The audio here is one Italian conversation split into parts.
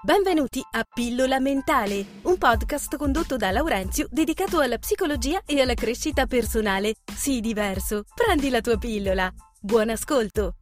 Benvenuti a Pillola Mentale, un podcast condotto da Laurenzio dedicato alla psicologia e alla crescita personale. Sii diverso, prendi la tua pillola. Buon ascolto!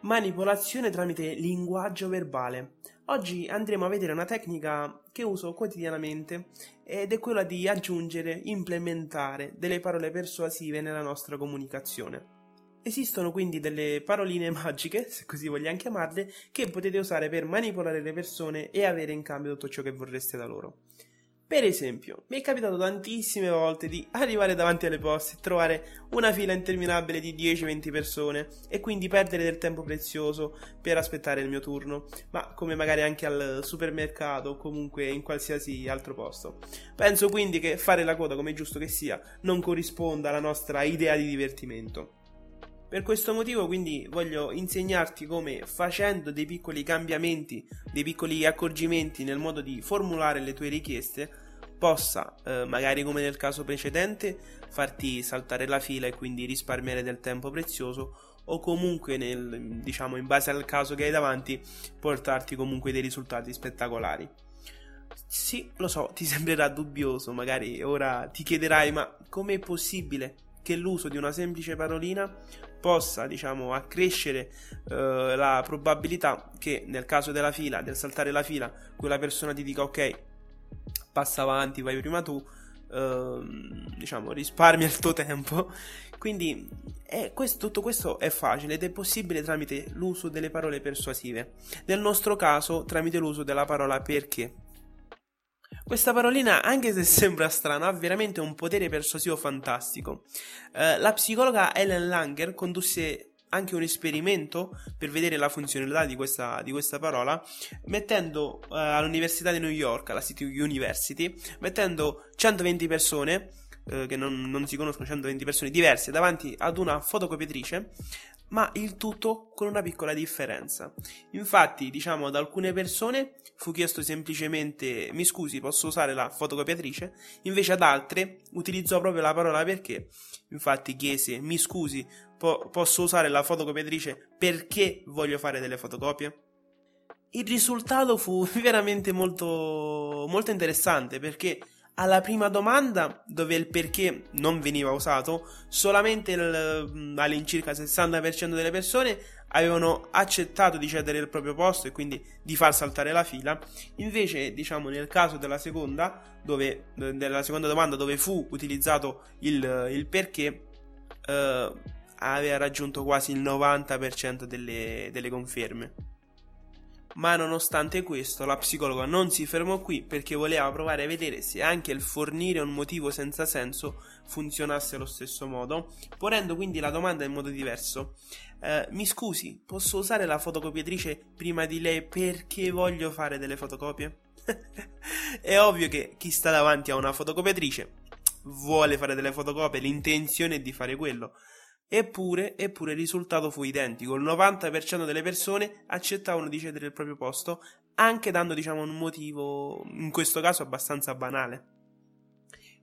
Manipolazione tramite linguaggio verbale. Oggi andremo a vedere una tecnica che uso quotidianamente ed è quella di aggiungere, implementare delle parole persuasive nella nostra comunicazione. Esistono quindi delle paroline magiche, se così vogliamo chiamarle, che potete usare per manipolare le persone e avere in cambio tutto ciò che vorreste da loro. Per esempio, mi è capitato tantissime volte di arrivare davanti alle poste e trovare una fila interminabile di 10-20 persone e quindi perdere del tempo prezioso per aspettare il mio turno, ma come magari anche al supermercato o comunque in qualsiasi altro posto. Penso quindi che fare la coda come giusto che sia non corrisponda alla nostra idea di divertimento. Per questo motivo quindi voglio insegnarti come facendo dei piccoli cambiamenti, dei piccoli accorgimenti nel modo di formulare le tue richieste possa, eh, magari come nel caso precedente, farti saltare la fila e quindi risparmiare del tempo prezioso o comunque nel, diciamo in base al caso che hai davanti portarti comunque dei risultati spettacolari. Sì, lo so, ti sembrerà dubbioso, magari ora ti chiederai ma com'è possibile che l'uso di una semplice parolina possa, diciamo, accrescere eh, la probabilità che nel caso della fila, del saltare la fila, quella persona ti dica ok, passa avanti, vai prima tu, eh, diciamo, risparmia il tuo tempo. Quindi è, questo, tutto questo è facile ed è possibile tramite l'uso delle parole persuasive. Nel nostro caso, tramite l'uso della parola perché. Questa parolina, anche se sembra strana, ha veramente un potere persuasivo fantastico. Eh, la psicologa Ellen Langer condusse anche un esperimento per vedere la funzionalità di questa, di questa parola, mettendo eh, all'Università di New York, alla City University, mettendo 120 persone, eh, che non, non si conoscono, 120 persone diverse, davanti ad una fotocopiatrice, ma il tutto con una piccola differenza. Infatti, diciamo, ad alcune persone fu chiesto semplicemente mi scusi, posso usare la fotocopiatrice? Invece ad altre utilizzò proprio la parola perché. Infatti chiese mi scusi, po- posso usare la fotocopiatrice perché voglio fare delle fotocopie? Il risultato fu veramente molto, molto interessante perché alla prima domanda, dove il perché non veniva usato, solamente il, all'incirca 60% delle persone avevano accettato di cedere il proprio posto e quindi di far saltare la fila. Invece, diciamo, nel caso della seconda, dove, della seconda domanda dove fu utilizzato il, il perché, eh, aveva raggiunto quasi il 90% delle, delle conferme. Ma nonostante questo, la psicologa non si fermò qui perché voleva provare a vedere se anche il fornire un motivo senza senso funzionasse allo stesso modo, ponendo quindi la domanda in modo diverso. Eh, mi scusi, posso usare la fotocopiatrice prima di lei perché voglio fare delle fotocopie? È ovvio che chi sta davanti a una fotocopiatrice vuole fare delle fotocopie, l'intenzione è di fare quello. Eppure, eppure il risultato fu identico. Il 90% delle persone accettavano di cedere il proprio posto, anche dando, diciamo, un motivo, in questo caso abbastanza banale.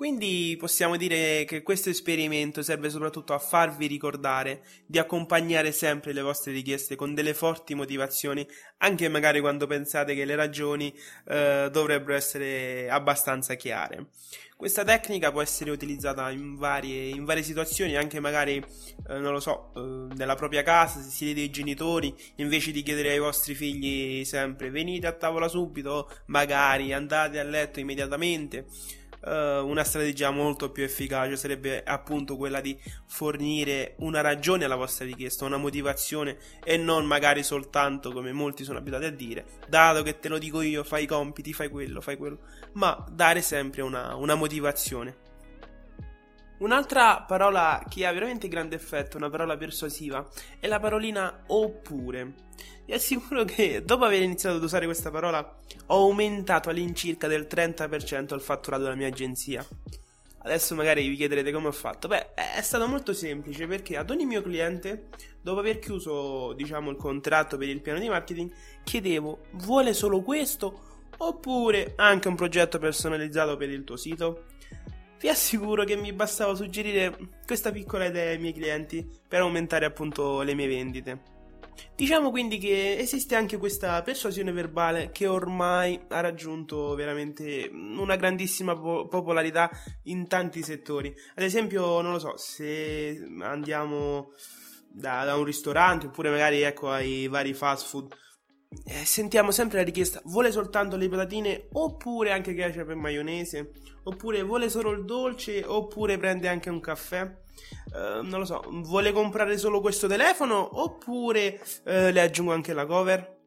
Quindi possiamo dire che questo esperimento serve soprattutto a farvi ricordare di accompagnare sempre le vostre richieste con delle forti motivazioni, anche magari quando pensate che le ragioni eh, dovrebbero essere abbastanza chiare. Questa tecnica può essere utilizzata in varie, in varie situazioni, anche magari, eh, non lo so, eh, nella propria casa, se siete dei genitori, invece di chiedere ai vostri figli sempre venite a tavola subito, magari andate a letto immediatamente uh, una strategia molto più efficace sarebbe appunto quella di fornire una ragione alla vostra richiesta, una motivazione e non magari soltanto come molti sono abituati a dire, dato che te lo dico io, fai i compiti, fai quello, fai quello, ma dare sempre una, una motivazione. Un'altra parola che ha veramente grande effetto, una parola persuasiva, è la parolina oppure. Vi assicuro che dopo aver iniziato ad usare questa parola ho aumentato all'incirca del 30% il fatturato della mia agenzia. Adesso magari vi chiederete come ho fatto. Beh, è stato molto semplice perché ad ogni mio cliente, dopo aver chiuso, diciamo, il contratto per il piano di marketing, chiedevo: vuole solo questo oppure anche un progetto personalizzato per il tuo sito? Vi assicuro che mi bastava suggerire questa piccola idea ai miei clienti per aumentare appunto le mie vendite. Diciamo quindi che esiste anche questa persuasione verbale che ormai ha raggiunto veramente una grandissima po- popolarità in tanti settori. Ad esempio, non lo so, se andiamo da, da un ristorante oppure magari ecco ai vari fast food eh, sentiamo sempre la richiesta. Vuole soltanto le patatine oppure anche ketchup e maionese? Oppure vuole solo il dolce oppure prende anche un caffè? Uh, non lo so. Vuole comprare solo questo telefono oppure uh, le aggiungo anche la cover?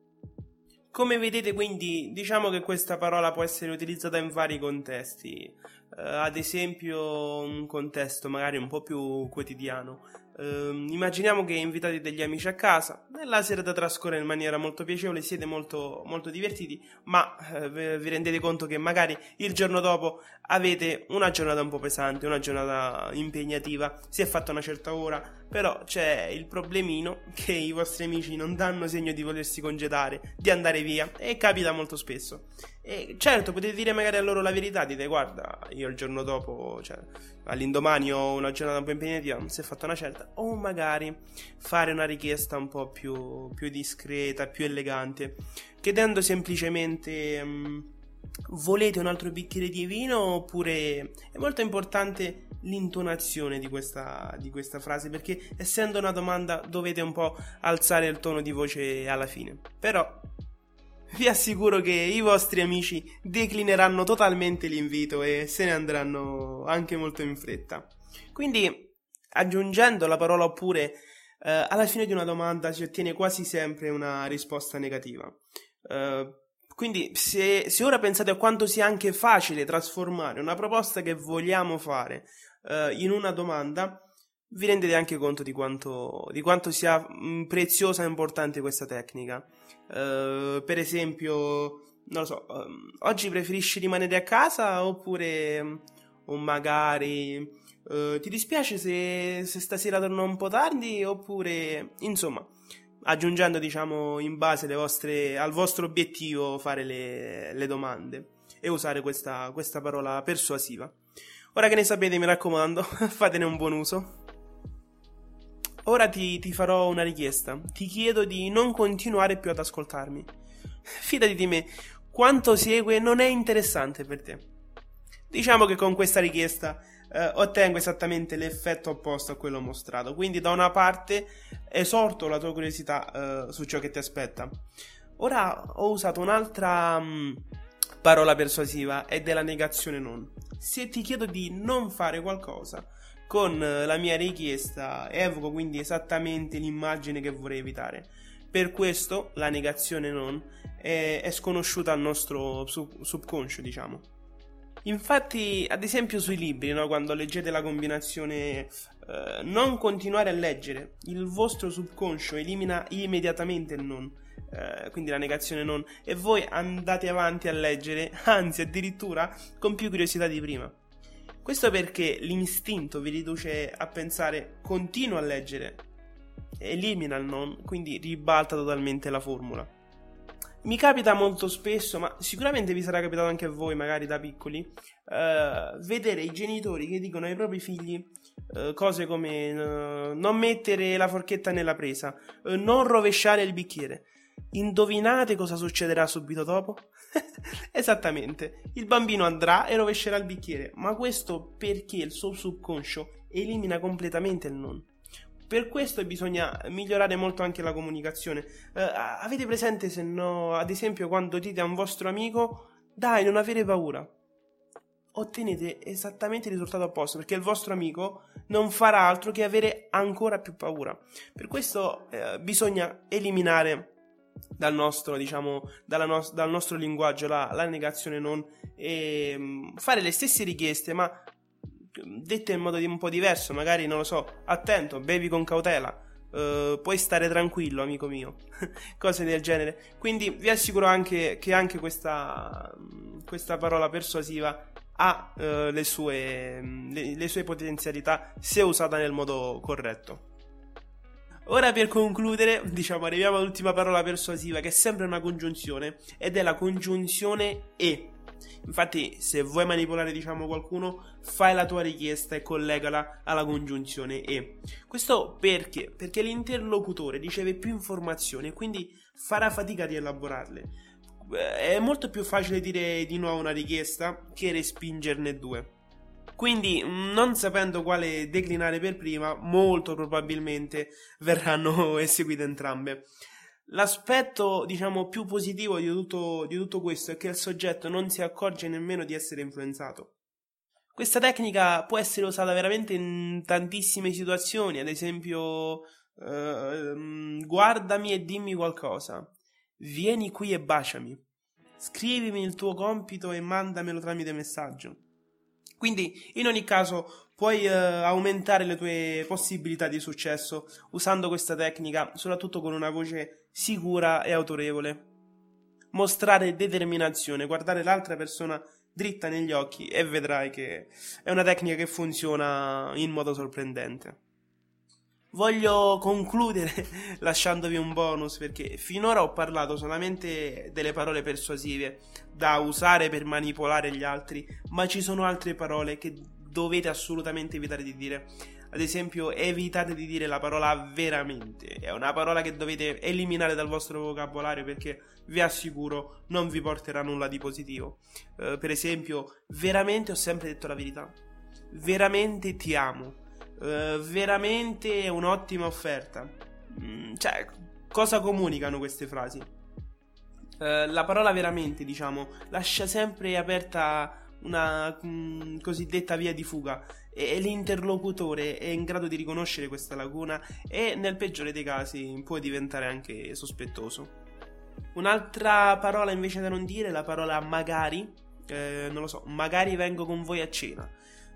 Come vedete quindi diciamo che questa parola può essere utilizzata in vari contesti. Uh, ad esempio un contesto magari un po' più quotidiano Uh, immaginiamo che invitate degli amici a casa la sera da trascorrere in maniera molto piacevole, siete molto, molto divertiti, ma uh, vi rendete conto che magari il giorno dopo avete una giornata un po' pesante, una giornata impegnativa, si è fatta una certa ora, però c'è il problemino che i vostri amici non danno segno di volersi congedare, di andare via e capita molto spesso. E certo, potete dire magari a loro la verità, dite guarda, io il giorno dopo, cioè all'indomani ho una giornata un po' impegnativa, non si è fatta una certa, o magari fare una richiesta un po' più, più discreta, più elegante, chiedendo semplicemente um, volete un altro bicchiere di vino? Oppure è molto importante l'intonazione di questa, di questa frase perché essendo una domanda dovete un po' alzare il tono di voce alla fine, però vi assicuro che i vostri amici declineranno totalmente l'invito e se ne andranno anche molto in fretta. Quindi, aggiungendo la parola oppure, eh, alla fine di una domanda si ottiene quasi sempre una risposta negativa. Eh, quindi, se, se, ora pensate a quanto sia anche facile trasformare una proposta che vogliamo fare eh, in una domanda, vi rendete anche conto di quanto, di quanto sia mm, preziosa e importante questa tecnica. Uh, per esempio, non lo so, um, oggi preferisci rimanere a casa oppure um, magari uh, ti dispiace se, se, stasera torno un po' tardi oppure insomma aggiungendo diciamo in base vostre, al vostro obiettivo fare le, le domande e usare questa, questa parola persuasiva. Ora che ne sapete mi raccomando fatene un buon uso. Ora ti, ti, farò una richiesta. Ti chiedo di non continuare più ad ascoltarmi. Fidati di me, quanto segue non è interessante per te. Diciamo che con questa richiesta eh, ottengo esattamente l'effetto opposto a quello mostrato. Quindi, da una parte, esorto la tua curiosità eh, su ciò che ti aspetta. Ora ho usato un'altra mh, mm, parola persuasiva, è della negazione non. Se ti chiedo di non fare qualcosa, con la mia richiesta evoco quindi esattamente l'immagine che vorrei evitare. Per questo la negazione non è, è sconosciuta al nostro sub- subconscio, diciamo. Infatti, ad esempio sui libri, no? quando leggete la combinazione eh, non continuare a leggere, il vostro subconscio elimina immediatamente il non, eh, quindi la negazione non, e voi andate avanti a leggere, anzi addirittura con più curiosità di prima. Questo perché l'istinto vi riduce a pensare continuo a leggere, elimina il non, quindi ribalta totalmente la formula. mi capita molto spesso, ma sicuramente vi sarà capitato anche a voi, magari da piccoli, uh, vedere i genitori che dicono ai propri figli uh, cose come uh, non mettere la forchetta nella presa, non rovesciare il bicchiere. Indovinate cosa succederà subito dopo? Esattamente, il bambino andrà e rovescerà il bicchiere, ma questo perché il suo subconscio elimina completamente il non. Per questo bisogna migliorare molto anche la comunicazione. Uh, avete presente se no, ad esempio, quando dite a un vostro amico, dai, non avere paura. Ottenete esattamente il risultato opposto perché il vostro amico non farà altro che avere ancora più paura. Per questo uh, bisogna eliminare dal nostro, diciamo, no- dal nostro linguaggio la, la negazione non e um, fare le stesse richieste, ma dette in modo un po' diverso, magari non lo so, attento, bevi con cautela, uh, puoi stare tranquillo, amico mio, cose del genere. Quindi vi assicuro anche che anche questa, questa parola persuasiva ha uh, le, sue, le, le sue potenzialità se usata nel modo corretto. Ora per concludere, diciamo, arriviamo all'ultima parola persuasiva che è sempre una congiunzione ed è la congiunzione e. Infatti, se vuoi manipolare, diciamo, qualcuno, fai la tua richiesta e collegala alla congiunzione e. Questo perché? Perché l'interlocutore riceve più informazioni e quindi farà fatica di elaborarle. È molto più facile dire di nuovo una richiesta che respingerne due. Quindi, non sapendo quale declinare per prima, molto probabilmente verranno eseguite entrambe. L'aspetto, diciamo, più positivo di tutto, di tutto questo è che il soggetto non si accorge nemmeno di essere influenzato. Questa tecnica può essere usata veramente in tantissime situazioni, ad esempio, uh, guardami e dimmi qualcosa, vieni qui e baciami, scrivimi il tuo compito e mandamelo tramite messaggio. Quindi, in ogni caso, puoi uh, aumentare le tue possibilità di successo usando questa tecnica, soprattutto con una voce sicura e autorevole. Mostrare determinazione, guardare l'altra persona dritta negli occhi e vedrai che è una tecnica che funziona in modo sorprendente. Voglio concludere lasciandovi un bonus perché finora ho parlato solamente delle parole persuasive da usare per manipolare gli altri, ma ci sono altre parole che dovete assolutamente evitare di dire. Ad esempio, evitate di dire la parola veramente. È una parola che dovete eliminare dal vostro vocabolario perché vi assicuro non vi porterà nulla di positivo. Uh, per esempio, veramente ho sempre detto la verità. Veramente ti amo eh, veramente un'ottima offerta. Mm, cioè, cosa comunicano queste frasi? Uh, la parola veramente, diciamo, lascia sempre aperta una mm, cosiddetta via di fuga e, e l'interlocutore è in grado di riconoscere questa lacuna e nel peggiore dei casi può diventare anche sospettoso. Un'altra parola invece da non dire è la parola magari, eh, non lo so, magari vengo con voi a cena.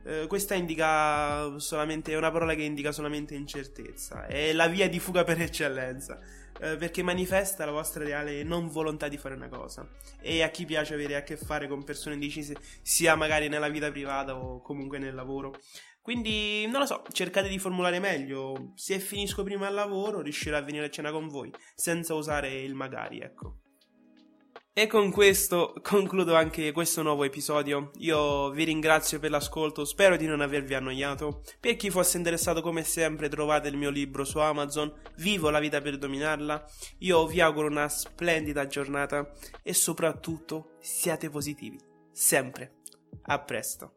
Eh, questa indica solamente, è una parola che indica solamente incertezza, è la via di fuga per eccellenza, eh, perché manifesta la vostra reale non volontà di fare una cosa. E a chi piace avere a che fare con persone indecise, sia magari nella vita privata o comunque nel lavoro. Quindi, non lo so, cercate di formulare meglio. Se finisco prima il lavoro, riuscirò a venire a cena con voi, senza usare il magari, ecco. E con questo concludo anche questo nuovo episodio. Io vi ringrazio per l'ascolto, spero di non avervi annoiato. Per chi fosse interessato, come sempre, trovate il mio libro su Amazon, Vivo la vita per dominarla. Io vi auguro una splendida giornata e soprattutto siate positivi, sempre. A presto.